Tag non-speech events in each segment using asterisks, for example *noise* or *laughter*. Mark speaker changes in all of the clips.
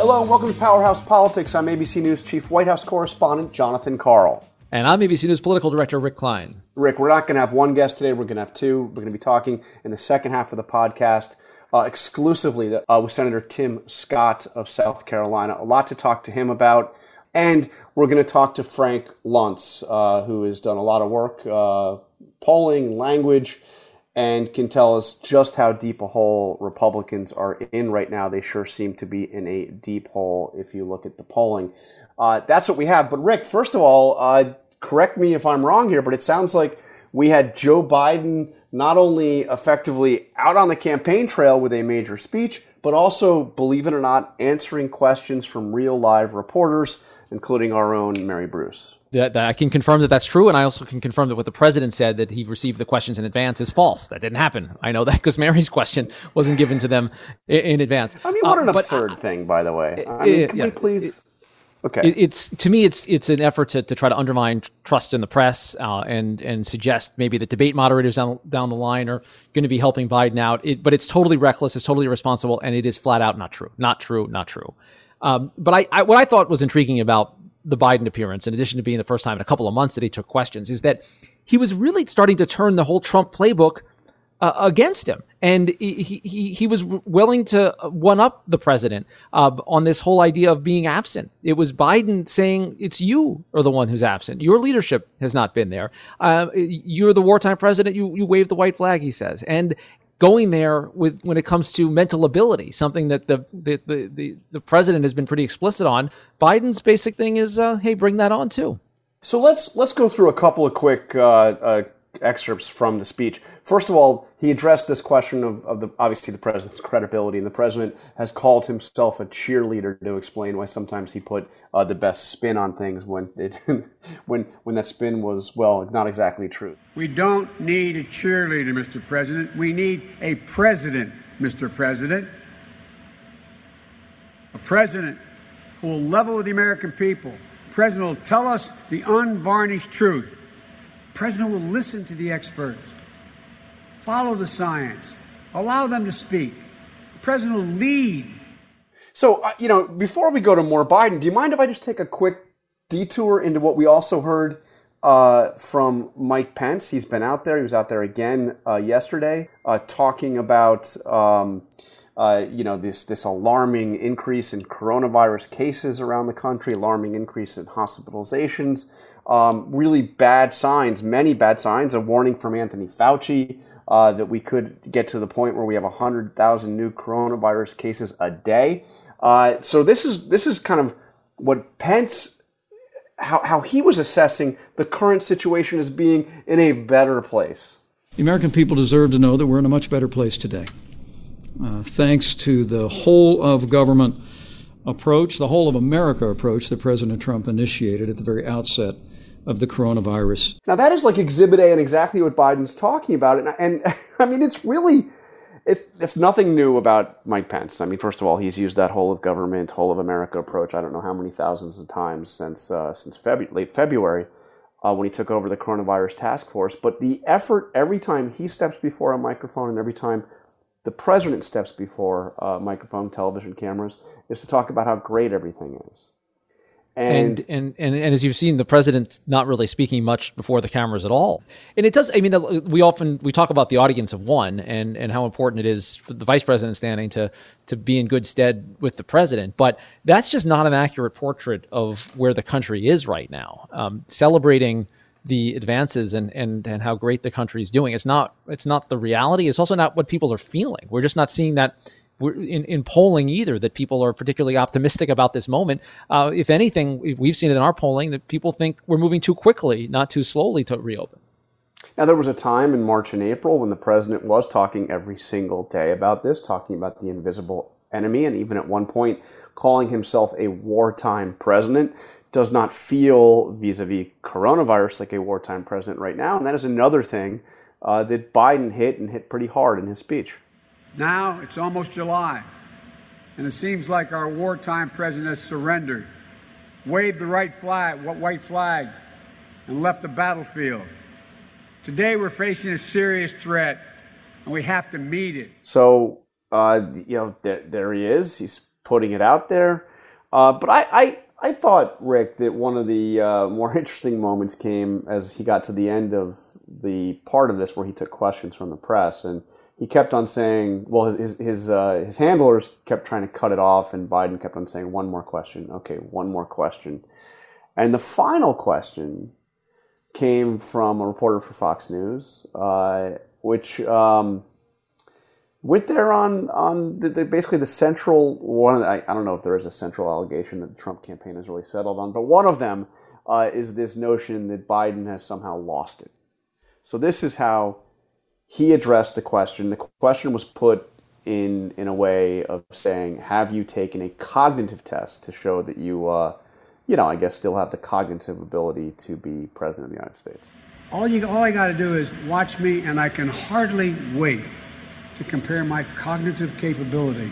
Speaker 1: Hello and welcome to Powerhouse Politics. I'm ABC News Chief White House Correspondent Jonathan Karl.
Speaker 2: And I'm ABC News Political Director Rick Klein.
Speaker 1: Rick, we're not going to have one guest today. We're going to have two. We're going to be talking in the second half of the podcast uh, exclusively uh, with Senator Tim Scott of South Carolina. A lot to talk to him about. And we're going to talk to Frank Luntz, uh, who has done a lot of work, uh, polling, language, and can tell us just how deep a hole Republicans are in right now. They sure seem to be in a deep hole if you look at the polling. Uh, that's what we have. But Rick, first of all, uh, correct me if I'm wrong here, but it sounds like we had Joe Biden not only effectively out on the campaign trail with a major speech, but also, believe it or not, answering questions from real live reporters, including our own Mary Bruce.
Speaker 2: That, that, I can confirm that that's true, and I also can confirm that what the president said that he received the questions in advance is false. That didn't happen. I know that because Mary's question wasn't given to them in, in advance.
Speaker 1: I mean, what uh, an absurd thing, by the way. I mean, can yeah, we please?
Speaker 2: Okay. It, it's to me, it's it's an effort to, to try to undermine trust in the press uh, and and suggest maybe the debate moderators down down the line are going to be helping Biden out. It, but it's totally reckless. It's totally irresponsible, and it is flat out not true. Not true. Not true. Um, but I, I, what I thought was intriguing about the Biden appearance, in addition to being the first time in a couple of months that he took questions, is that he was really starting to turn the whole Trump playbook uh, against him, and he, he he was willing to one up the president uh, on this whole idea of being absent. It was Biden saying, "It's you are the one who's absent. Your leadership has not been there. Uh, you're the wartime president. You you wave the white flag." He says, and going there with when it comes to mental ability, something that the the the, the, the president has been pretty explicit on. Biden's basic thing is, uh, hey, bring that on too.
Speaker 1: So let's let's go through a couple of quick uh, uh, excerpts from the speech. First of all, he addressed this question of, of the obviously the president's credibility, and the president has called himself a cheerleader to explain why sometimes he put uh, the best spin on things when it, *laughs* when when that spin was well not exactly true.
Speaker 3: We don't need a cheerleader, Mr. President. We need a president, Mr. President. A president who will level with the American people. President will tell us the unvarnished truth president will listen to the experts, follow the science, allow them to speak. The president will lead.
Speaker 1: So, uh, you know, before we go to more Biden, do you mind if I just take a quick detour into what we also heard uh, from Mike Pence? He's been out there. He was out there again uh, yesterday, uh, talking about. Um, uh, you know this this alarming increase in coronavirus cases around the country, alarming increase in hospitalizations, um, really bad signs, many bad signs, a warning from Anthony Fauci uh, that we could get to the point where we have 100,000 new coronavirus cases a day. Uh, so this is this is kind of what Pence, how, how he was assessing the current situation as being in a better place.
Speaker 4: The American people deserve to know that we're in a much better place today. Uh, thanks to the whole of government approach, the whole of America approach that President Trump initiated at the very outset of the coronavirus.
Speaker 1: Now that is like Exhibit A and exactly what Biden's talking about, and, and *laughs* I mean it's really it's it's nothing new about Mike Pence. I mean, first of all, he's used that whole of government, whole of America approach. I don't know how many thousands of times since uh, since Febu- late February uh, when he took over the coronavirus task force. But the effort every time he steps before a microphone and every time the president steps before a microphone, television cameras, is to talk about how great everything is.
Speaker 2: And, and, and and as you've seen, the president's not really speaking much before the cameras at all. And it does. I mean, we often we talk about the audience of one and and how important it is for the vice president standing to to be in good stead with the president. But that's just not an accurate portrait of where the country is right now. Um, celebrating the advances and, and and how great the country is doing. It's not it's not the reality. It's also not what people are feeling. We're just not seeing that in, in polling either that people are particularly optimistic about this moment. Uh, if anything, we've seen it in our polling that people think we're moving too quickly, not too slowly to reopen.
Speaker 1: Now, there was a time in March and April when the president was talking every single day about this, talking about the invisible enemy, and even at one point calling himself a wartime president. Does not feel vis a vis coronavirus like a wartime president right now. And that is another thing uh, that Biden hit and hit pretty hard in his speech.
Speaker 3: Now it's almost July, and it seems like our wartime president has surrendered, waved the right flag, white flag, and left the battlefield. Today we're facing a serious threat, and we have to meet it.
Speaker 1: So, uh, you know, there, there, he is. He's putting it out there. Uh, but I, I, I thought, Rick, that one of the uh, more *laughs* interesting moments came as he got to the end of the part of this where he took questions from the press. And he kept on saying, well, his, his, his, uh, his handlers kept trying to cut it off, and Biden kept on saying, one more question. Okay, one more question. And the final question came from a reporter for Fox News, uh, which um, went there on on the, the, basically the central one. The, I, I, don't know if there is a central allegation that the Trump campaign has really settled on, but one of them uh, is this notion that Biden has somehow lost it. So this is how he addressed the question. The question was put in in a way of saying, "Have you taken a cognitive test to show that you?" Uh, you know, I guess still have the cognitive ability to be president of the United States.
Speaker 3: All you, all I got to do is watch me, and I can hardly wait to compare my cognitive capability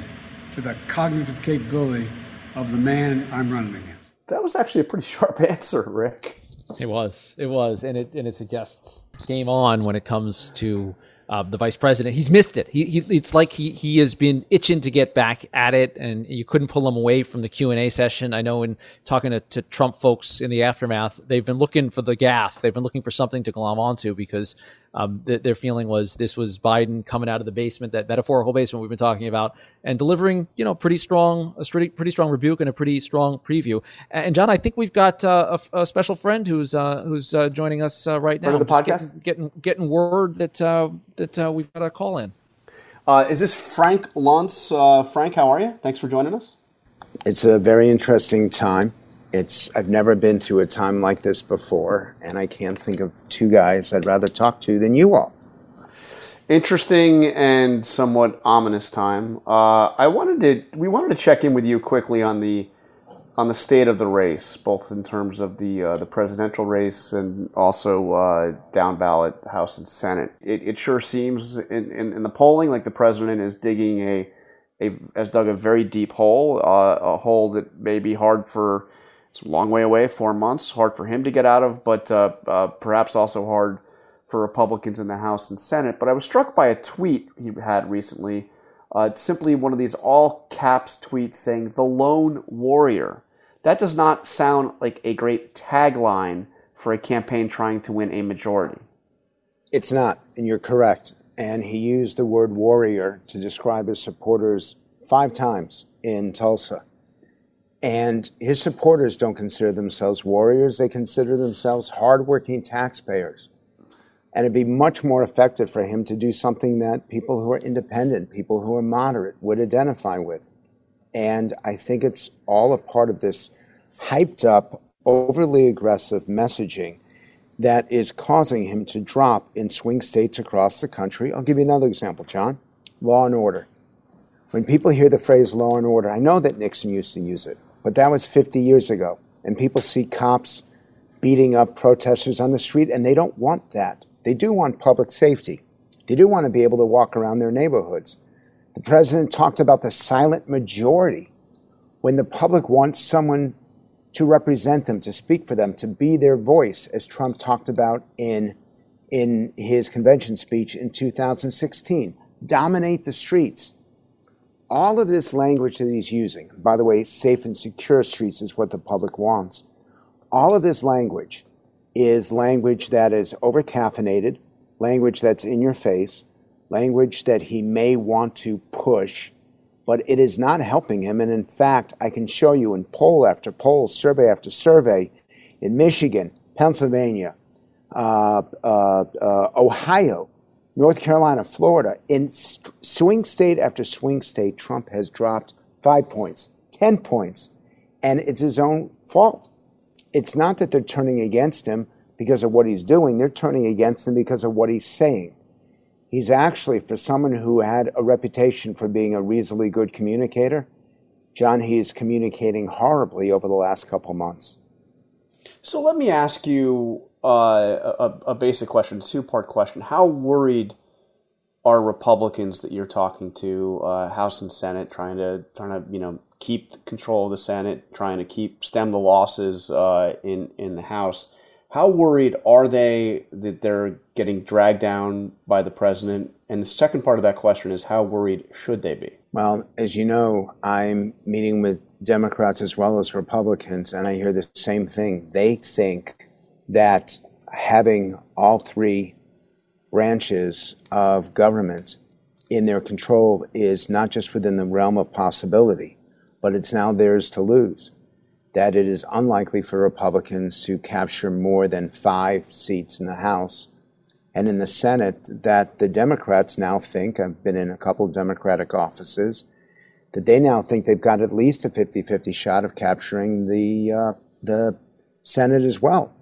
Speaker 3: to the cognitive capability of the man I'm running against.
Speaker 1: That was actually a pretty sharp *laughs* answer, Rick.
Speaker 2: It was. It was, and it and it suggests game on when it comes to uh, the vice president. He's missed it. He, he, it's like he, he has been itching to get back at it, and you couldn't pull him away from the Q and A session. I know in talking to, to Trump folks in the aftermath, they've been looking for the gaffe. They've been looking for something to glom onto because um, th- their feeling was this was Biden coming out of the basement, that metaphorical basement we've been talking about, and delivering, you know, pretty strong, a pretty, pretty strong rebuke and a pretty strong preview. And John, I think we've got uh, a, a, special friend who's uh, who's uh, joining us uh, right now.
Speaker 1: For the podcast,
Speaker 2: getting, getting, getting word that uh, that uh, we've got a call in.
Speaker 1: is this Frank Luntz? Frank, how are you? Thanks for joining us.
Speaker 5: It's a very interesting time. It's I've never been through a time like this before, and I can't think of two guys I'd rather talk to than you all.
Speaker 1: Interesting and somewhat ominous time. Uh, I wanted to we wanted to check in with you quickly on the on the state of the race, both in terms of the uh, the presidential race and also uh, down ballot House and Senate. It, it sure seems in, in, in, the polling like the president is digging a, a has dug a very deep hole, uh, a hole that may be hard for it's a long way away, four months, hard for him to get out of, but uh, uh, perhaps also hard for Republicans in the House and Senate. But I was struck by a tweet he had recently, uh, simply one of these all caps tweets saying, the lone warrior. That does not sound like a great tagline for a campaign trying to win a majority.
Speaker 5: It's not, and you're correct. And he used the word warrior to describe his supporters five times in Tulsa. And his supporters don't consider themselves warriors, they consider themselves hardworking taxpayers. And it'd be much more effective for him to do something that people who are independent, people who are moderate, would identify with. And I think it's all a part of this hyped up, overly aggressive messaging that is causing him to drop in swing states across the country. I'll give you another example, John law and order. When people hear the phrase law and order, I know that Nixon used to use it. But that was 50 years ago. And people see cops beating up protesters on the street, and they don't want that. They do want public safety. They do want to be able to walk around their neighborhoods. The president talked about the silent majority when the public wants someone to represent them, to speak for them, to be their voice, as Trump talked about in, in his convention speech in 2016. Dominate the streets all of this language that he's using, by the way, safe and secure streets is what the public wants. All of this language is language that is over caffeinated, language that's in your face, language that he may want to push, but it is not helping him. And in fact, I can show you in poll after poll, survey after survey, in Michigan, Pennsylvania, uh, uh, uh, Ohio, North Carolina, Florida, in swing state after swing state, Trump has dropped five points, 10 points, and it's his own fault. It's not that they're turning against him, because of what he's doing, they're turning against him because of what he's saying. He's actually, for someone who had a reputation for being a reasonably good communicator, John, he is communicating horribly over the last couple months.
Speaker 1: So let me ask you uh, a, a basic question, two part question. How worried are Republicans that you're talking to, uh, House and Senate, trying to trying to you know keep control of the Senate, trying to keep stem the losses uh, in in the House? How worried are they that they're getting dragged down by the president? And the second part of that question is how worried should they be?
Speaker 5: Well, as you know, I'm meeting with Democrats as well as Republicans, and I hear the same thing. They think that having all three branches of government in their control is not just within the realm of possibility, but it's now theirs to lose that it is unlikely for Republicans to capture more than five seats in the House. And in the Senate, that the Democrats now think, I've been in a couple of Democratic offices, that they now think they've got at least a 50 50 shot of capturing the, uh, the Senate as well.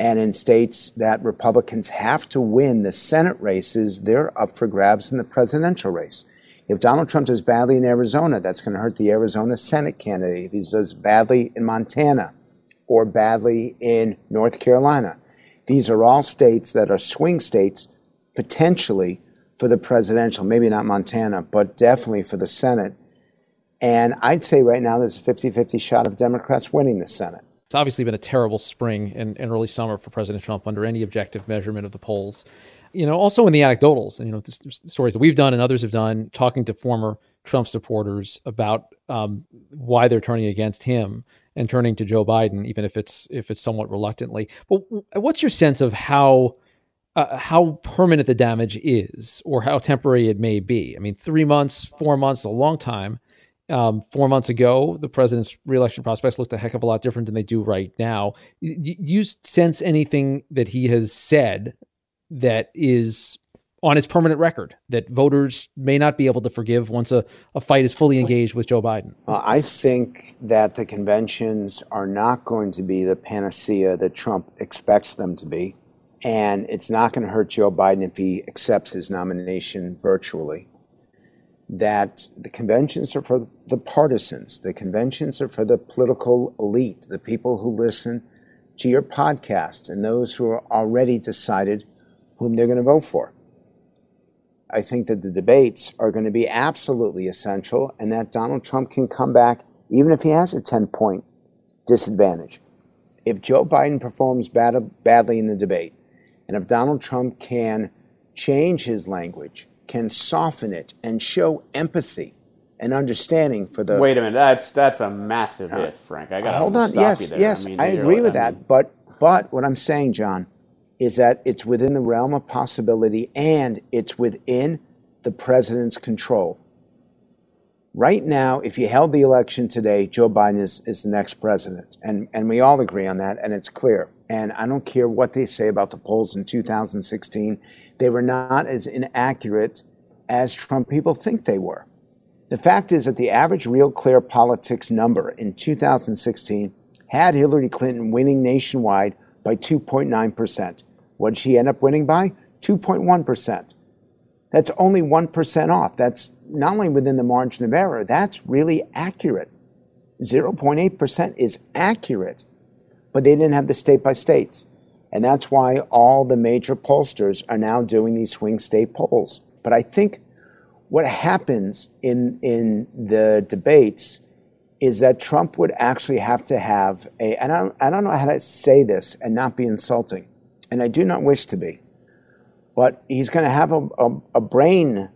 Speaker 5: And in states that Republicans have to win the Senate races, they're up for grabs in the presidential race. If Donald Trump does badly in Arizona, that's going to hurt the Arizona Senate candidate. If he does badly in Montana or badly in North Carolina, these are all states that are swing states potentially for the presidential, maybe not Montana, but definitely for the Senate. And I'd say right now there's a 50 50 shot of Democrats winning the Senate.
Speaker 2: It's obviously been a terrible spring and, and early summer for President Trump under any objective measurement of the polls you know, also in the anecdotals, and you know, the stories that we've done and others have done, talking to former Trump supporters about um, why they're turning against him and turning to Joe Biden, even if it's if it's somewhat reluctantly. But what's your sense of how uh, how permanent the damage is, or how temporary it may be? I mean, three months, four months, a long time. Um, four months ago, the president's reelection prospects looked a heck of a lot different than they do right now. Do you sense anything that he has said that is on his permanent record that voters may not be able to forgive once a, a fight is fully engaged with Joe Biden?
Speaker 5: I think that the conventions are not going to be the panacea that Trump expects them to be. And it's not going to hurt Joe Biden if he accepts his nomination virtually. That the conventions are for the partisans, the conventions are for the political elite, the people who listen to your podcast, and those who are already decided whom they're going to vote for. I think that the debates are going to be absolutely essential and that Donald Trump can come back even if he has a 10 point disadvantage. If Joe Biden performs bad, badly in the debate, and if Donald Trump can change his language, can soften it, and show empathy and understanding for the.
Speaker 1: Wait a minute, that's that's a massive uh, if, Frank. I got
Speaker 5: hold on. yes, yes, I, mean, I agree with that. But but what I'm saying, John, is that it's within the realm of possibility and it's within the president's control. Right now, if you held the election today, Joe Biden is, is the next president. And, and we all agree on that, and it's clear. And I don't care what they say about the polls in 2016, they were not as inaccurate as Trump people think they were. The fact is that the average Real Clear Politics number in 2016 had Hillary Clinton winning nationwide by 2.9%. What did she end up winning by? 2.1%. That's only 1% off. That's not only within the margin of error, that's really accurate. 0.8% is accurate, but they didn't have the state by states. And that's why all the major pollsters are now doing these swing state polls. But I think what happens in, in the debates is that Trump would actually have to have a, and I don't, I don't know how to say this and not be insulting and I do not wish to be. But he's going to have a, a, a brain,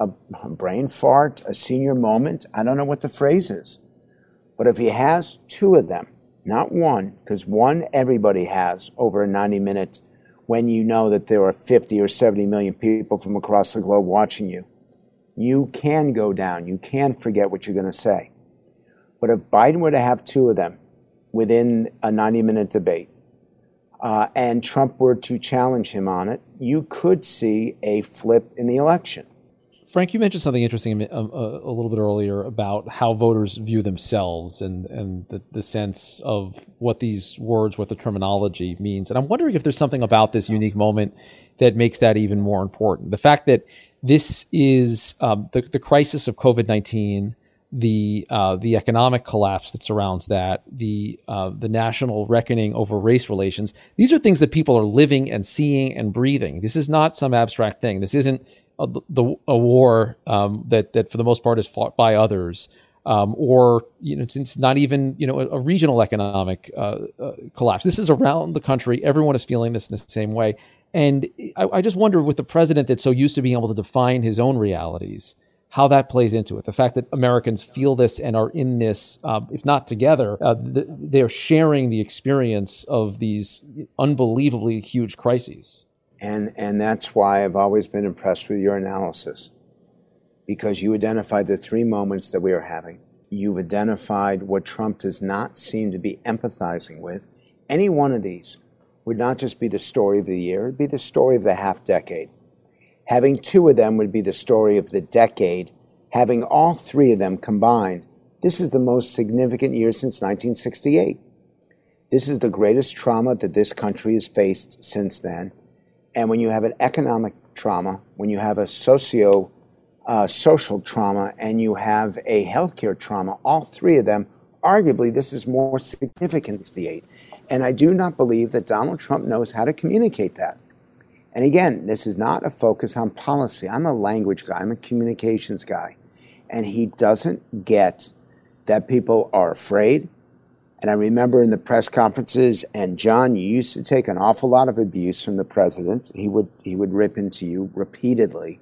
Speaker 5: a, a brain fart, a senior moment. I don't know what the phrase is. But if he has two of them, not one, because one everybody has over a 90 minutes when you know that there are 50 or 70 million people from across the globe watching you. You can go down. You can forget what you're going to say. But if Biden were to have two of them within a 90 minute debate, uh, and Trump were to challenge him on it, you could see a flip in the election.
Speaker 2: Frank, you mentioned something interesting a, a, a, little bit earlier about how voters view themselves and, and the, the sense of what these words, what the terminology means. And I'm wondering if there's something about this unique moment that makes that even more important. The fact that this is um, the, the crisis of COVID 19 the uh, the economic collapse that surrounds that, the uh, the national reckoning over race relations. These are things that people are living and seeing and breathing. This is not some abstract thing. This isn't a, the, a war um, that that for the most part is fought by others, um, or you know, it's, not even you know a, a regional economic uh, uh, collapse. This is around the country. Everyone is feeling this in the same way, and I, I just wonder with the president that's so used to being able to define his own realities how that plays into it. The fact that Americans feel this and are in this, uh, if not together, uh, th- they're sharing the experience of these unbelievably huge crises.
Speaker 5: And, and that's why I've always been impressed with your analysis, because you identified the three moments that we are having. You've identified what Trump does not seem to be empathizing with. Any one of these would not just be the story of the year, it'd be the story of the half decade. Having two of them would be the story of the decade. Having all three of them combined, this is the most significant year since 1968. This is the greatest trauma that this country has faced since then. And when you have an economic trauma, when you have a socio uh, social trauma, and you have a healthcare trauma, all three of them, arguably, this is more significant than 68. And I do not believe that Donald Trump knows how to communicate that. And again, this is not a focus on policy. I'm a language guy, I'm a communications guy. And he doesn't get that people are afraid. And I remember in the press conferences, and John, you used to take an awful lot of abuse from the president. He would, he would rip into you repeatedly.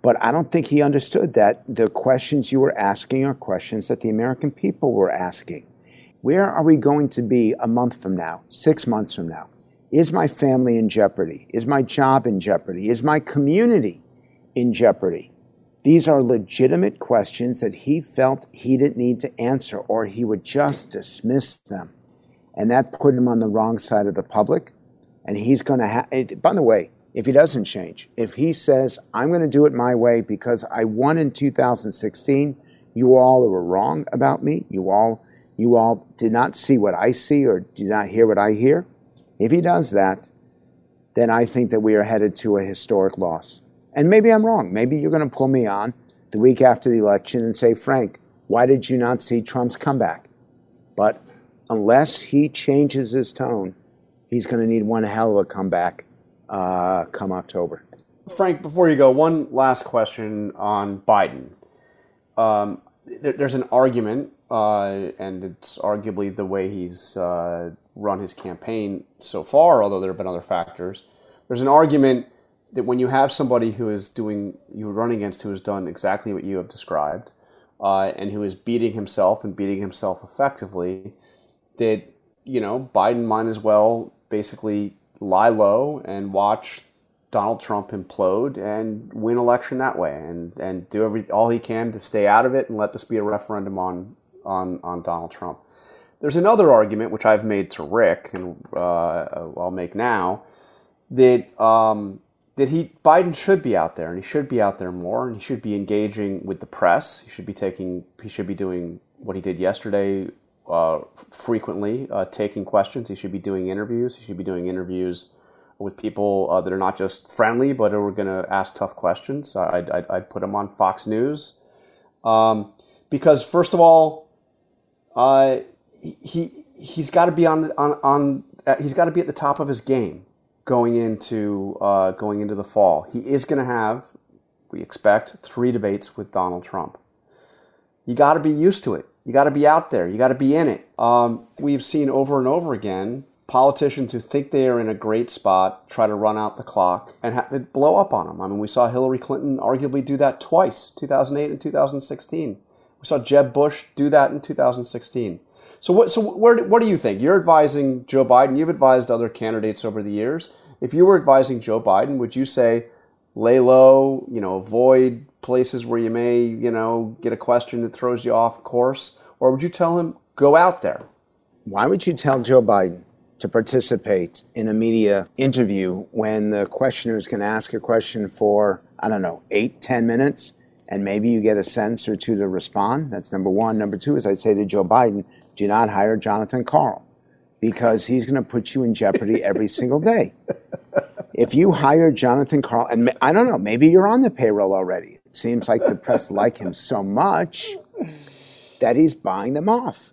Speaker 5: But I don't think he understood that the questions you were asking are questions that the American people were asking. Where are we going to be a month from now, six months from now? Is my family in jeopardy? Is my job in jeopardy? Is my community in jeopardy? These are legitimate questions that he felt he didn't need to answer or he would just dismiss them. And that put him on the wrong side of the public. And he's going to have, by the way, if he doesn't change, if he says, I'm going to do it my way because I won in 2016, you all were wrong about me. You all, you all did not see what I see or did not hear what I hear. If he does that, then I think that we are headed to a historic loss. And maybe I'm wrong. Maybe you're going to pull me on the week after the election and say, Frank, why did you not see Trump's comeback? But unless he changes his tone, he's going to need one hell of a comeback uh, come October.
Speaker 1: Frank, before you go, one last question on Biden. Um, there, there's an argument, uh, and it's arguably the way he's uh, run his campaign so far, although there have been other factors. There's an argument that when you have somebody who is doing, you run against who has done exactly what you have described, uh, and who is beating himself and beating himself effectively, that, you know, Biden might as well basically lie low and watch Donald Trump implode and win election that way and, and do every all he can to stay out of it and let this be a referendum on on, on Donald Trump. There's another argument which I've made to Rick, and uh, I'll make now, that um, that he Biden should be out there, and he should be out there more, and he should be engaging with the press. He should be taking, he should be doing what he did yesterday uh, frequently, uh, taking questions. He should be doing interviews. He should be doing interviews with people uh, that are not just friendly, but are going to ask tough questions. I'd, I'd, I'd, put him on Fox News. Um, because, first of all, uh, he he's got to be on on on uh, he's got to be at the top of his game going into uh, going into the fall. He is going to have, we expect, three debates with Donald Trump. You got to be used to it. You got to be out there. You got to be in it. Um, we've seen over and over again politicians who think they are in a great spot try to run out the clock and ha- blow up on them. I mean, we saw Hillary Clinton arguably do that twice, 2008 and 2016. We saw Jeb Bush do that in 2016. So what? So where? What do you think? You're advising Joe Biden. You've advised other candidates over the years. If you were advising Joe Biden, would you say lay low? You know, avoid places where you may you know get a question that throws you off course, or would you tell him go out there?
Speaker 5: Why would you tell Joe Biden to participate in a media interview when the questioner is going to ask a question for I don't know eight ten minutes, and maybe you get a sense or two to respond. That's number one. Number two is I'd say to Joe Biden, do not hire Jonathan Karl because he's going to put you in jeopardy every single day. If you hire Jonathan Karl, and I don't know, maybe you're on the payroll already. It seems like the press like him so much that he's buying them off.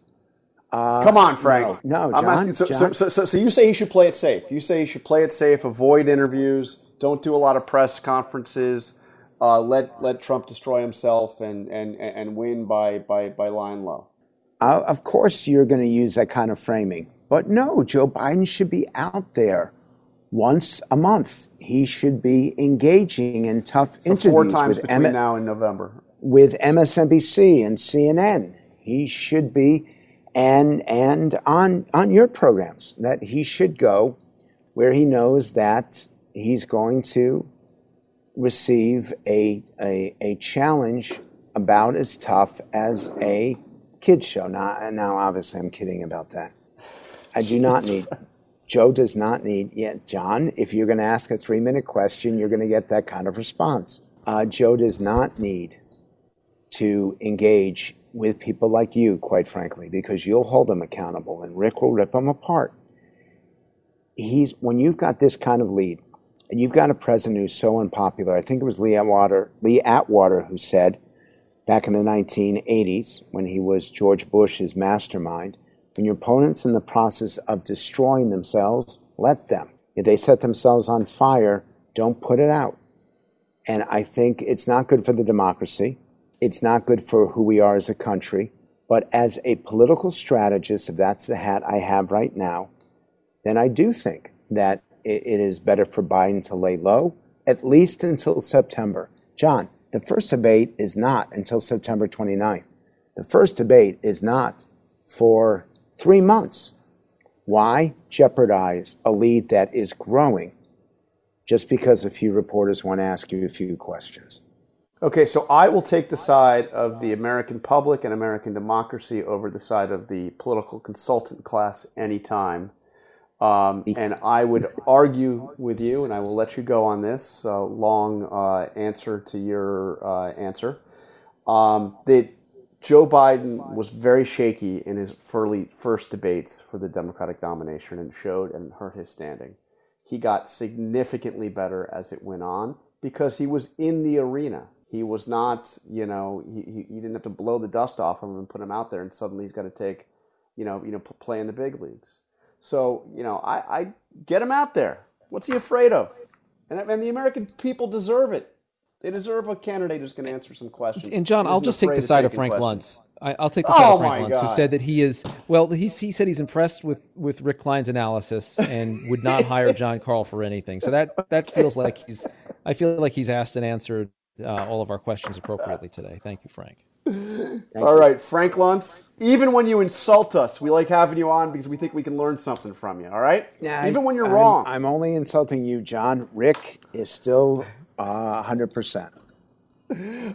Speaker 1: Uh, Come on, Frank.
Speaker 5: No, no
Speaker 1: I'm
Speaker 5: John,
Speaker 1: asking. So,
Speaker 5: John,
Speaker 1: so, so, so you say he should play it safe. You say he should play it safe, avoid interviews, don't do a lot of press conferences, uh, let let Trump destroy himself and and and win by by by lying low.
Speaker 5: Uh, of course, you're going to use that kind of framing, but no, Joe Biden should be out there once a month. He should be engaging in tough
Speaker 1: so
Speaker 5: interviews
Speaker 1: four times
Speaker 5: with
Speaker 1: between
Speaker 5: M-
Speaker 1: now and November
Speaker 5: with MSNBC and CNN. He should be and and on on your programs that he should go where he knows that he's going to receive a, a, a challenge about as tough as a kid show. Now, now, obviously, I'm kidding about that. I do not need, Joe does not need, yeah, John, if you're going to ask a three minute question, you're going to get that kind of response. Uh, Joe does not need to engage with people like you, quite frankly, because you'll hold them accountable and Rick will rip them apart. He's, when you've got this kind of lead, and you've got a president who's so unpopular. I think it was Lee Atwater, Lee Atwater who said back in the 1980s when he was George Bush's mastermind, when your opponent's in the process of destroying themselves, let them. If they set themselves on fire, don't put it out. And I think it's not good for the democracy. It's not good for who we are as a country. But as a political strategist, if that's the hat I have right now, then I do think that it is better for Biden to lay low, at least until September. John, the first debate is not until September 29th. The first debate is not for three months. Why jeopardize a lead that is growing just because a few reporters want to ask you a few questions?
Speaker 1: Okay, so I will take the side of the American public and American democracy over the side of the political consultant class anytime. Um, and I would argue with you, and I will let you go on this uh, long uh, answer to your uh, answer, um, that Joe Biden was very shaky in his early first debates for the Democratic nomination and showed and hurt his standing. He got significantly better as it went on because he was in the arena. He was not, you know, he, he, he didn't have to blow the dust off him and put him out there, and suddenly he's got to take, you know, you know, play in the big leagues. So, you know, I, I get him out there. What's he afraid of? And, and the American people deserve it. They deserve a candidate who's going to answer some questions.
Speaker 2: And John, I'll just take the side of Frank Luntz. I, will take the
Speaker 1: oh
Speaker 2: side of Frank Luntz,
Speaker 1: God.
Speaker 2: who said that he is well. He's, he said he's impressed with with Rick Klein's analysis and would not *laughs* hire John Karl for anything. So that that feels like he's. I feel like he's asked and answered uh, all of our questions appropriately today. Thank you, Frank.
Speaker 1: All right, Frank Luntz. Even when you insult us, we like having you on because we think we can learn something from you. All right.
Speaker 5: Yeah,
Speaker 1: Even when you're
Speaker 5: I'm,
Speaker 1: wrong.
Speaker 5: I'm only insulting you, John. Rick is still uh, 100%.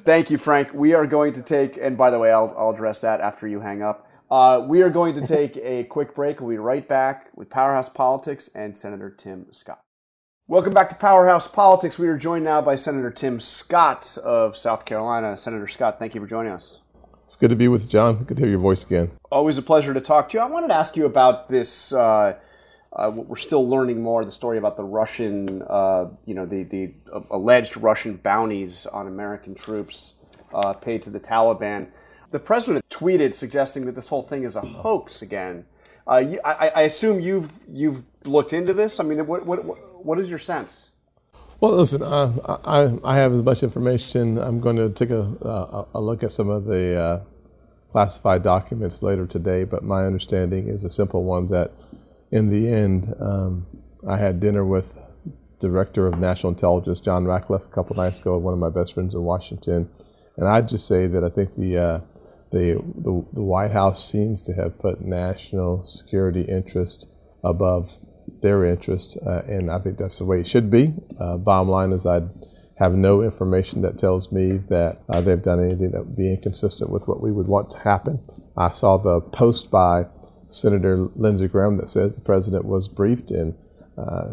Speaker 1: Thank you, Frank. We are going to take, and by the way, I'll, I'll address that after you hang up. Uh, we are going to *laughs* take a quick break. We'll be right back with Powerhouse Politics and Senator Tim Scott. Welcome back to Powerhouse Politics. We are joined now by Senator Tim Scott of South Carolina. Senator Scott, thank you for joining us.
Speaker 6: It's good to be with you, John. Good to hear your voice again.
Speaker 1: Always a pleasure to talk to you. I wanted to ask you about this. Uh, uh, we're still learning more the story about the Russian, uh, you know, the the alleged Russian bounties on American troops uh, paid to the Taliban. The president tweeted suggesting that this whole thing is a hoax again. Uh, you, I, I, assume you've you've looked into this. I mean, what what what is your sense?
Speaker 6: Well, listen, uh, I I have as much information. I'm going to take a a, a look at some of the uh, classified documents later today. But my understanding is a simple one that, in the end, um, I had dinner with Director of National Intelligence John Ratcliffe a couple nights ago, one of my best friends in Washington, and I'd just say that I think the uh, the, the, the White House seems to have put national security interest above their interest, uh, and I think that's the way it should be. Uh, bottom line is, I have no information that tells me that uh, they've done anything that would be inconsistent with what we would want to happen. I saw the post by Senator Lindsey Graham that says the president was briefed, and uh,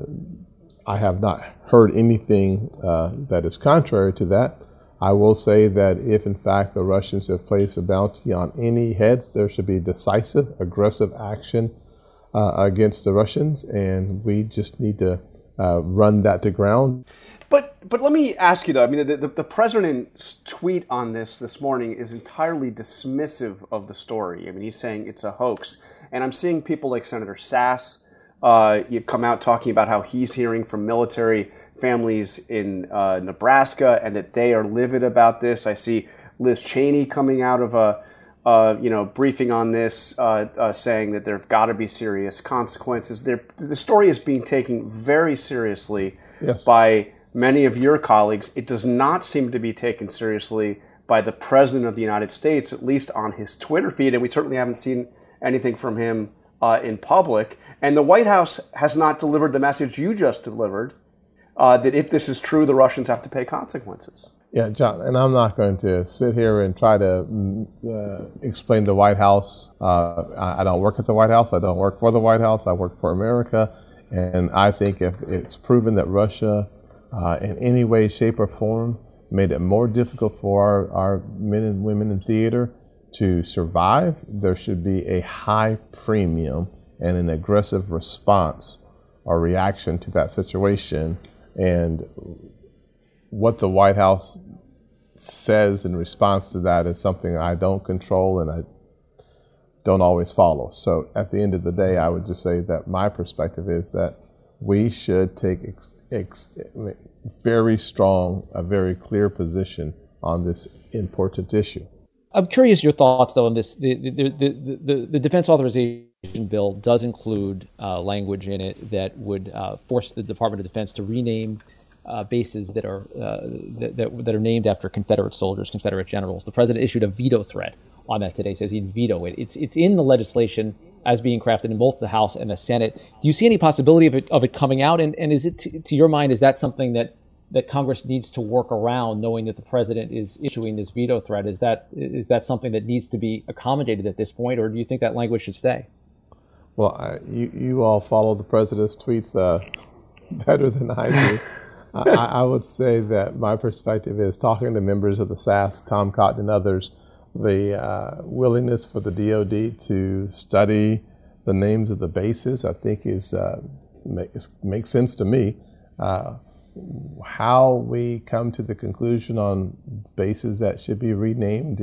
Speaker 6: I have not heard anything uh, that is contrary to that. I will say that if, in fact, the Russians have placed a bounty on any heads, there should be decisive, aggressive action uh, against the Russians, and we just need to uh, run that to ground.
Speaker 1: But but let me ask you though. I mean, the, the, the, president's tweet on this this morning is entirely dismissive of the story. I mean, he's saying it's a hoax, and I'm seeing people like Senator Sasse uh, you come out talking about how he's hearing from military families in uh, Nebraska and that they are livid about this. I see Liz Cheney coming out of a uh, you know briefing on this, uh, uh, saying that there've got to be serious consequences. There, the story is being taken very seriously yes. by many of your colleagues. It does not seem to be taken seriously by the president of the United States, at least on his Twitter feed, and we certainly haven't seen anything from him uh, in public. And the White House has not delivered the message you just delivered uh, that if this is true, the Russians have to pay consequences.
Speaker 6: Yeah, John, and I'm not going to sit here and try to mm, uh, explain the White House. Uh, I, don't work at the White House. I don't work for the White House. I work for America. And I think if it's proven that Russia, uh, in any way, shape, or form, made it more difficult for our, our men and women in theater to survive, there should be a high premium and an aggressive response or reaction to that situation. And what the White House says in response to that is something I don't control and I don't always follow. So at the end of the day, I would just say that my perspective is that we should take ex- ex- very strong, a very clear position on this important issue.
Speaker 2: I'm curious your thoughts though on this. The the, the, the, the defense authorization bill does include uh, language in it that would uh, force the Department of Defense to rename uh, bases that are uh, that, that, that, are named after Confederate soldiers, Confederate generals. The president issued a veto threat on that today. Says he'd veto it. It's it's in the legislation as being crafted in both the House and the Senate. Do you see any possibility of it of it coming out? And and is it to, to your mind is that something that that Congress needs to work around, knowing that the president is issuing this veto threat? Is that is that something that needs to be accommodated at this point, or do you think that language should stay?
Speaker 6: Well, I, you you all follow the president's tweets uh, *laughs* better than I do. *laughs* I, I, would say that my perspective is talking to members of the SAS, Tom Cotton, and others, the uh, willingness for the DoD to study the names of the bases, I think, is uh, makes, makes sense to me. Uh, how we come to the conclusion on bases that should be renamed,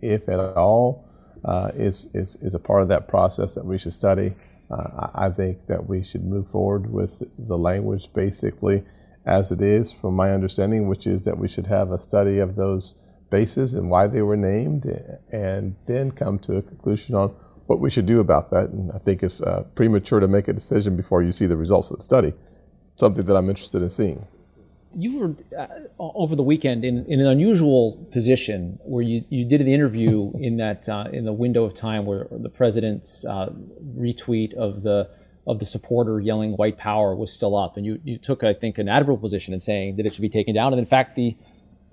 Speaker 6: if at all, uh, is, is, is a part of that process that we should study. Uh, I think that we should move forward with the language basically as it is, from my understanding, which is that we should have a study of those bases and why they were named, and then come to a conclusion on what we should do about that. And I think it's uh, premature to make a decision before you see the results of the study. Something that I'm interested in seeing
Speaker 2: you were uh, over the weekend in, in an unusual position where you, you did the interview *laughs* in that uh, in the window of time where the president's uh, retweet of the of the supporter yelling white power was still up and you, you took I think an admirable position in saying that it should be taken down and in fact the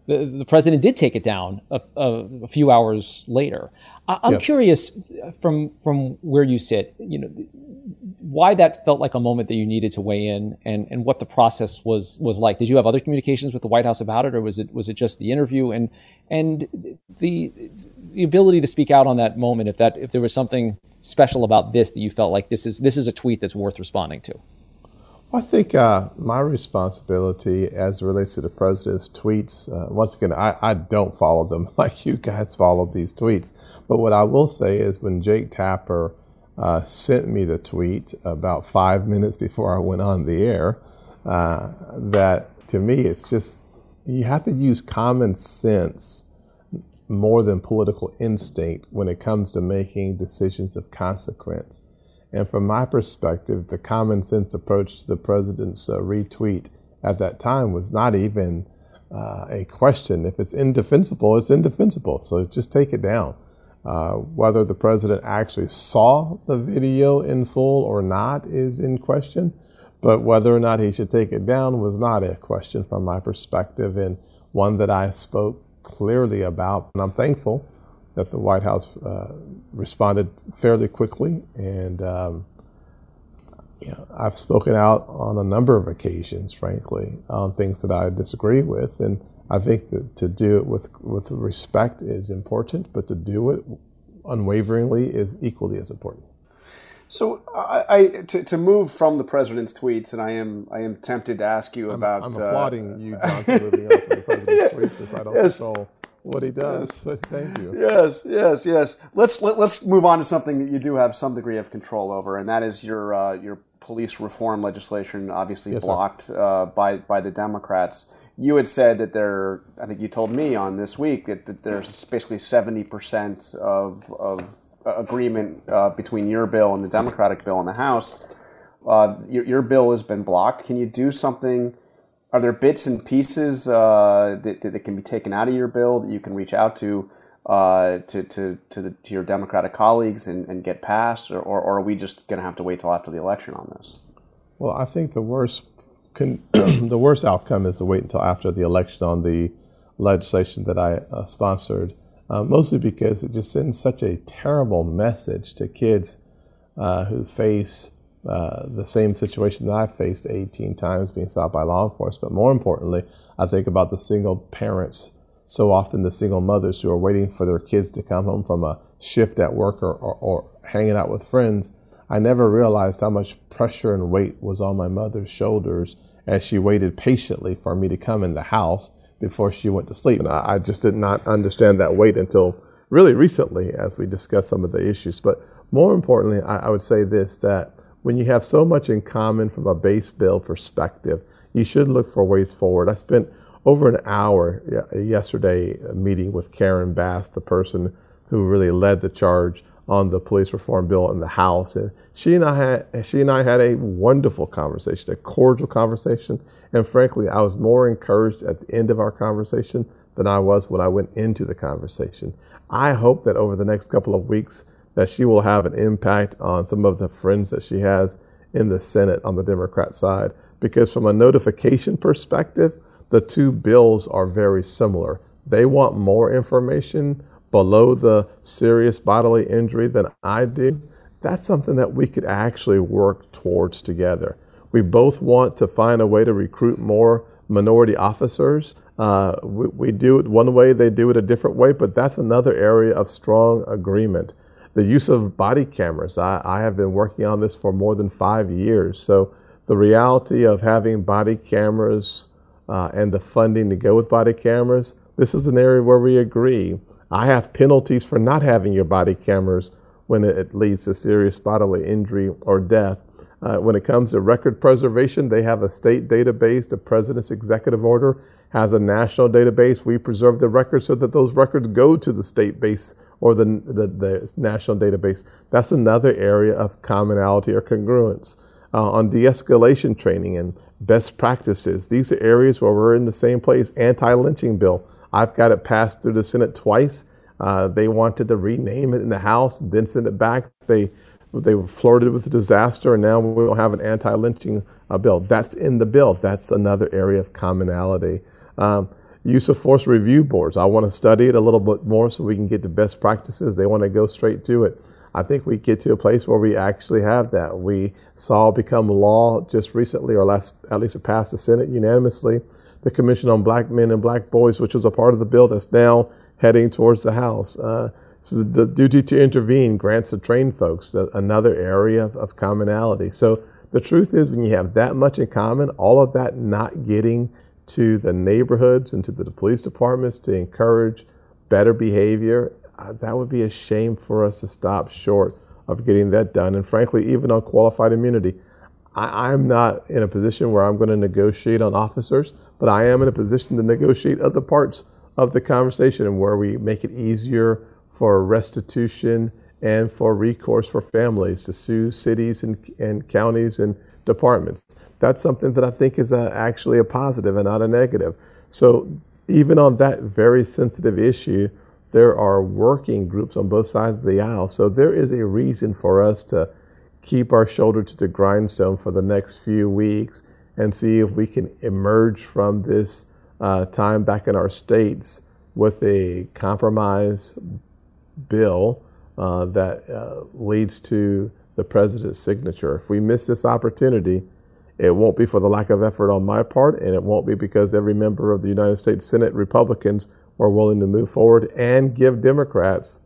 Speaker 2: the, the president did take it down a, a, a few hours later. I, am yes. curious uh, from from where you sit, you know, why that felt like a moment that you needed to weigh in, and, and what the process was was like. Did you have other communications with the White House about it, or was it was it just the interview and and the the ability to speak out on that moment? If that if there was something special about this that you felt like this is this is a tweet that's worth responding to.
Speaker 6: I think uh, my responsibility as it relates to the president's tweets, uh, once again, I, I, don't follow them *laughs* like you guys follow these tweets. But what I will say is when Jake Tapper uh, sent me the tweet about five minutes before I went on the air, uh, that to me, it's just, you have to use common sense more than political instinct when it comes to making decisions of consequence. And from my perspective, the common sense approach to the president's uh, retweet at that time was not even uh, a question. If it's indefensible, it's indefensible. So just take it down. Uh, whether the president actually saw the video in full or not is in question. But whether or not he should take it down was not a question from my perspective, and one that I spoke clearly about. And I'm thankful that the White House uh, responded fairly quickly. And um, you know, I've spoken out on a number of occasions, frankly, on things that I disagree with. And I think that to do it with, with respect is important, but to do it unwaveringly is equally as important.
Speaker 1: So, I, I to, to move from the president's tweets, and I am I am tempted to ask you
Speaker 6: I'm,
Speaker 1: about.
Speaker 6: I'm
Speaker 1: uh,
Speaker 6: applauding you, *laughs* John, for moving on from the president's tweets since I don't
Speaker 1: Yes.
Speaker 6: control what he does. But thank you.
Speaker 1: Yes, yes, yes. Let's let, let's move on to something that you do have some degree of control over, and that is your uh, your police reform legislation, obviously
Speaker 6: Yes,
Speaker 1: blocked uh, by by the Democrats. You had said that there, I think you told me on this week that, that there's basically seventy percent of of agreement uh, between your bill and the Democratic bill in the House. Uh, your, your bill has been blocked. Can you do something? Are there bits and pieces uh, that, that can be taken out of your bill that you can reach out to uh, to to to, the, to your Democratic colleagues and, and get passed, or, or, or are we just going to have to wait till after the election on this?
Speaker 6: Well, I think the worst con- *clears throat* the worst outcome is to wait until after the election on the legislation that I uh, sponsored, uh, mostly because it just sends such a terrible message to kids uh, who face uh, the same situation that I faced 18 times being stopped by law enforcement. But more importantly, I think about the single parents, so often the single mothers who are waiting for their kids to come home from a shift at work or, or, or hanging out with friends. I never realized how much pressure and weight was on my mother's shoulders as she waited patiently for me to come in the house before she went to sleep. And I, I just did not understand that weight until really recently as we discussed some of the issues. But more importantly, I, I would say this that when you have so much in common from a base bill perspective, you should look for ways forward. I spent over an hour yesterday meeting with Karen Bass, the person who really led the charge on the police reform bill in the House, and she and I had she and I had a wonderful conversation, a cordial conversation, and frankly, I was more encouraged at the end of our conversation than I was when I went into the conversation. I hope that over the next couple of weeks that she will have an impact on some of the friends that she has in the Senate on the Democrat side, because from a notification perspective, the two bills are very similar. They want more information below the serious bodily injury than I do. That's something that we could actually work towards together. We both want to find a way to recruit more minority officers. Uh, we, we do it one way, they do it a different way, but that's another area of strong agreement. The use of body cameras. I, I have been working on this for more than five years. So the reality of having body cameras uh, and the funding to go with body cameras, this is an area where we agree. I have penalties for not having your body cameras when it, it leads to serious bodily injury or death. Uh, when it comes to record preservation, they have a state database. The president's executive order has a national database. We preserve the records so that those records go to the state base or the, the, the national database. That's another area of commonality or congruence. Uh, on de escalation training and best practices, these are areas where we're in the same place. Anti lynching bill. I've got it passed through the Senate twice. Uh, they wanted to rename it in the House, then send it back. They they were flirted with disaster, and now we don't have an anti-lynching uh, bill. That's in the bill. That's another area of commonality. Um, use of force review boards. I want to study it a little bit more so we can get the best practices. They want to go straight to it. I think we get to a place where we actually have that. We saw become law just recently, or last, at least it passed the Senate unanimously, the Commission on Black Men and Black Boys, which was a part of the bill that's now heading towards the House. Uh, so the duty to intervene, grants the trained folks, another area of, commonality. So the truth is, when you have that much in common, all of that not getting to the neighborhoods and to the police departments to encourage better behavior, uh, that would be a shame for us to stop short of getting that done. And frankly, even on qualified immunity, I, I'm not in a position where I'm going to negotiate on officers, but I am in a position to negotiate other parts of the conversation and where we make it easier for restitution and for recourse for families to sue cities and, and counties and departments. That's something that I think is a, actually a positive and not a negative. So even on that very sensitive issue, there are working groups on both sides of the aisle. So there is a reason for us to keep our shoulder to the grindstone for the next few weeks and see if we can emerge from this uh, time back in our states with a compromise bill uh, that uh, leads to the president's signature. If we miss this opportunity, It won't be for the lack of effort on my part, and it won't be because every member of the United States Senate Republicans were willing to move forward and give Democrats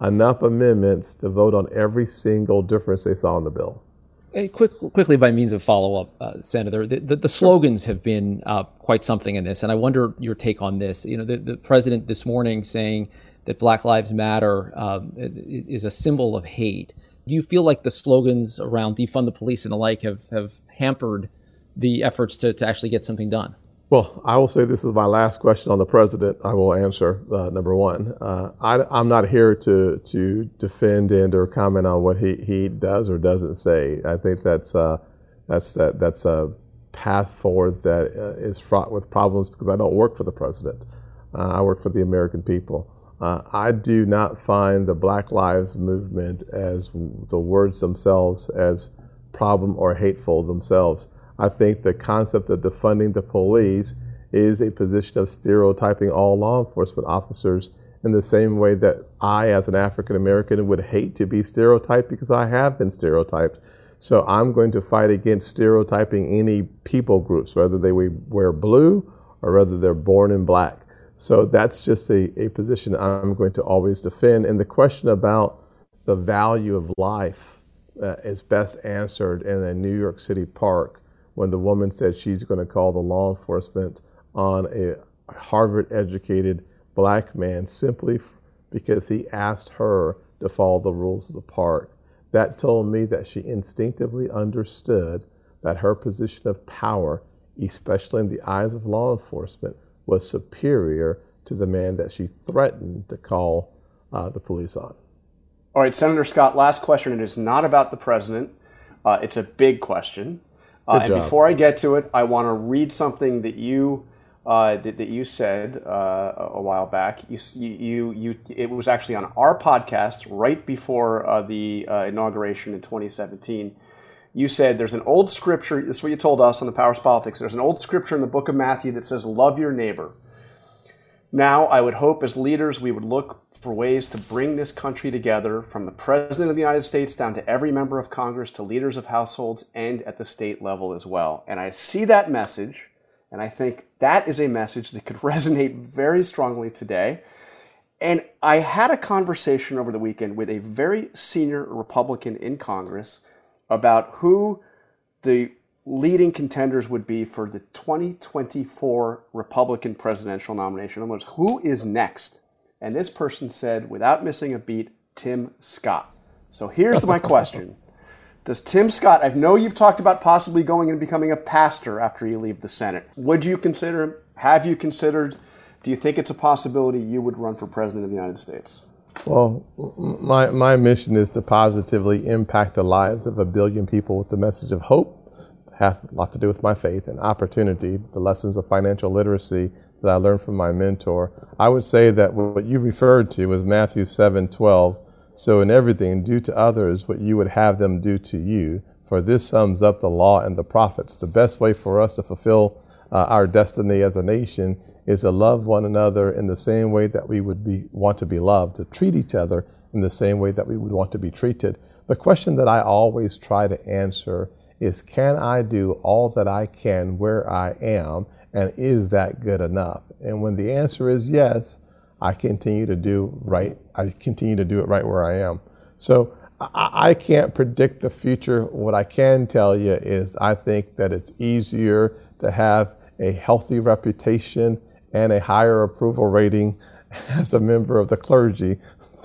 Speaker 6: enough amendments to vote on every single difference they saw in the bill.
Speaker 2: Hey, quick, quickly, by means of follow up, uh, Senator, the, the, the, slogans have been uh, quite something in this, and I wonder your take on this. You know, the, the president this morning saying that Black Lives Matter um, is a symbol of hate. Do you feel like the slogans around defund the police and the like have, have hampered the efforts to, to actually get something done?
Speaker 6: Well, I will say this is my last question on the president. I will answer uh, number one. Uh, I, am not here to to defend and or comment on what he, he does or doesn't say. I think that's uh, that's that that's a path forward that uh, is fraught with problems because I don't work for the president. Uh, I work for the American people. Uh, I do not find the Black Lives Movement as the words themselves as problem or hateful themselves. I think the concept of defunding the police is a position of stereotyping all law enforcement officers in the same way that I, as an African American, would hate to be stereotyped because I have been stereotyped. So I'm going to fight against stereotyping any people groups, whether they wear blue or whether they're born in black. So that's just a, a position I'm going to always defend. And the question about the value of life uh, is best answered in a New York City park when the woman said she's going to call the law enforcement on a Harvard educated black man simply because he asked her to follow the rules of the park. That told me that she instinctively understood that her position of power, especially in the eyes of law enforcement, was superior to the man that she threatened to call uh, the police on.
Speaker 1: All right, Senator Scott, last question. It is not about the president, uh, it's a big question. Uh, and before I get to it, I want to read something that you uh, that, that, you said uh, a while back. You, you, you, it was actually on our podcast right before uh, the uh, inauguration in 2017. You said there's an old scripture. This is what you told us on the Powerhouse Politics. There's an old scripture in the book of Matthew that says, "Love your neighbor." Now, I would hope as leaders we would look for ways to bring this country together from the President of the United States down to every member of Congress to leaders of households and at the state level as well. And I see that message, and I think that is a message that could *laughs* resonate very strongly today. And I had a conversation over the weekend with a very senior Republican in Congress about who the leading contenders would be for the 2024 Republican presidential nomination. In other words, who is next? And this person said, without missing a beat, Tim Scott. So here's my *laughs* question. Does Tim Scott, I know you've talked about possibly going and becoming a pastor after you leave the Senate. Would you consider him? Have you considered? Do you think it's a possibility you would run for president of the United States?
Speaker 6: Well, my, my mission is to positively impact the lives of a billion people with the message of hope have a lot to do with my faith and opportunity, the lessons of financial literacy that I learned from my mentor. I would say that what you referred to was Matthew 7 12. So, in everything, do to others what you would have them do to you, for this sums up the law and the prophets. The best way for us to fulfill uh, our destiny as a nation is to love one another in the same way that we would be, want to be loved, to treat each other in the same way that we would want to be treated. The question that I always try to answer is can I do all that I can where I am? And is that good enough? And when the answer is yes, I continue to do right. I continue to do it right where I am. So I, I can't predict the future. What I can tell you is I think that it's easier to have a healthy reputation and a higher approval rating *laughs* as a member of the clergy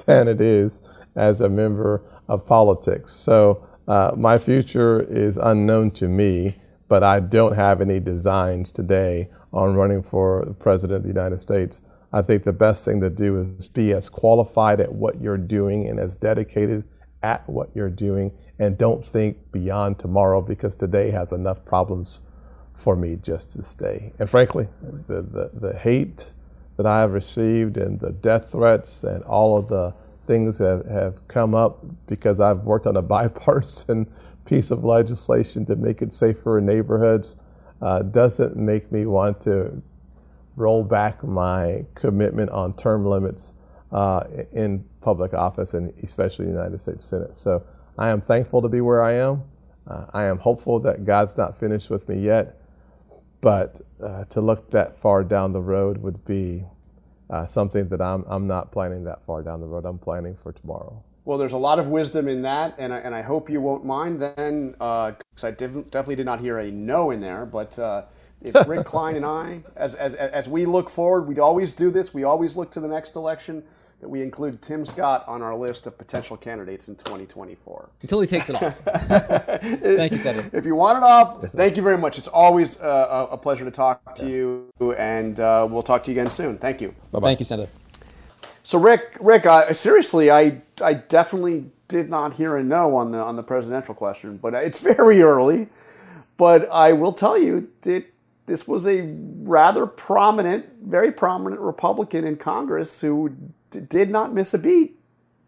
Speaker 6: than it is as a member of politics. So uh, my future is unknown to me, but I don't have any designs today on running for President of the United States. I think the best thing to do is be as qualified at what you're doing and as dedicated at what you're doing, and don't think beyond tomorrow because today has enough problems for me just to stay. And frankly, the, the, the hate that I have received and the death threats and all of the things that have come up because I've worked on a *laughs* bipartisan piece of legislation to make it safer in neighborhoods uh, doesn't make me want to roll back my commitment on term limits uh, in public office and especially the United States Senate. So I am thankful to be where I am. Uh, I am hopeful that God's not finished with me yet, but uh, to look that far down the road would be uh, something that I'm, I'm not planning that far down the road. I'm planning for tomorrow.
Speaker 1: Well, there's a lot of wisdom in that, and I, and I hope you won't mind then, because uh, I div- definitely did not hear a no in there. But uh, if *laughs* Rick Klein and I, as, as, as we look forward, we always do this, we always look to the next election that we include Tim Scott on our list of potential candidates in 2024.
Speaker 2: Until he takes it off. *laughs* thank you, Senator.
Speaker 1: If you want it off, thank you very much. It's always uh, a pleasure to talk to you, and uh, we'll talk to you again soon. Thank you.
Speaker 2: Bye-bye. Thank you, Senator.
Speaker 1: So, Rick, Rick, uh, seriously, I, I definitely did not hear a no on the on the presidential question, but it's very early. But I will tell you that this was a rather prominent, very prominent Republican in Congress who did not miss a beat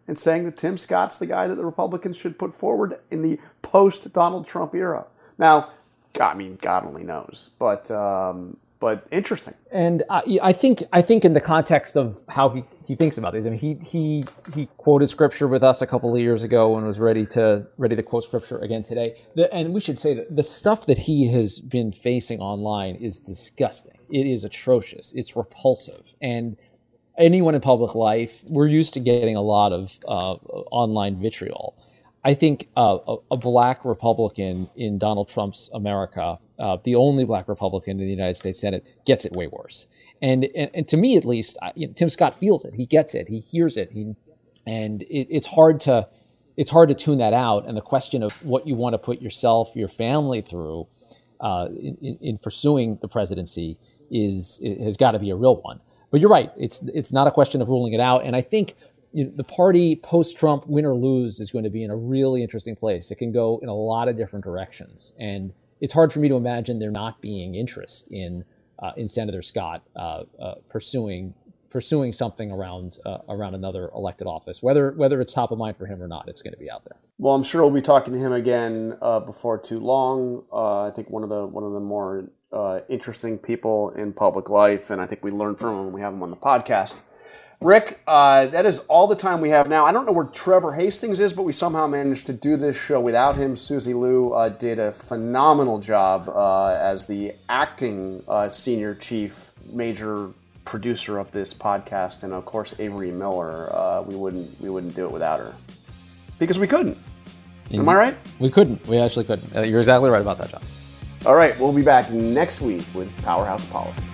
Speaker 1: in saying that Tim Scott's the guy that the Republicans should put forward in the post Donald Trump era. Now, I mean, God only knows, but um, but interesting.
Speaker 2: And I, I, think I think in the context of how he, he thinks about these, I mean, he he he quoted scripture with us a couple of years ago and was ready to ready to quote scripture again today. The, and we should say that the stuff that he has been facing online is disgusting. It is atrocious. It's repulsive and anyone in public life, we're used to getting a lot of uh, online vitriol. I think uh, a, a, black Republican in Donald Trump's America, uh, the only black Republican in the United States Senate, gets it way worse. And, and, and to me, at least, I, you know, Tim Scott feels it. He gets it. He hears it. He, and it, it's hard to it's hard to tune that out. And the question of what you want to put yourself, your family through uh, in, in, pursuing the presidency is has got to be a real one. But you're right. It's it's not a question of ruling it out. And I think you know, the party post Trump, win or lose, is going to be in a really interesting place. It can go in a lot of different directions, and it's hard for me to imagine there not being interest in uh, in Senator Scott uh, uh, pursuing pursuing something around uh, around another elected office, whether whether it's top of mind for him or not. It's going to be out there.
Speaker 1: Well, I'm sure we'll be talking to him again uh, before too long. Uh, I think one of the one of the more uh, interesting people in public life, and I think we learn from them when we have them on the podcast. Rick, uh, that is all the time we have now. I don't know where Trevor Hastings is, but we somehow managed to do this show without him. Susie Liu uh, did a phenomenal job uh, as the acting uh, senior chief, major producer of this podcast, and of course Avery Miller. Uh, we wouldn't we wouldn't do it without her because we couldn't. Am I right?
Speaker 2: We couldn't. We actually couldn't. You're exactly right about that, John.
Speaker 1: All right, we'll be back next week with Powerhouse Politics.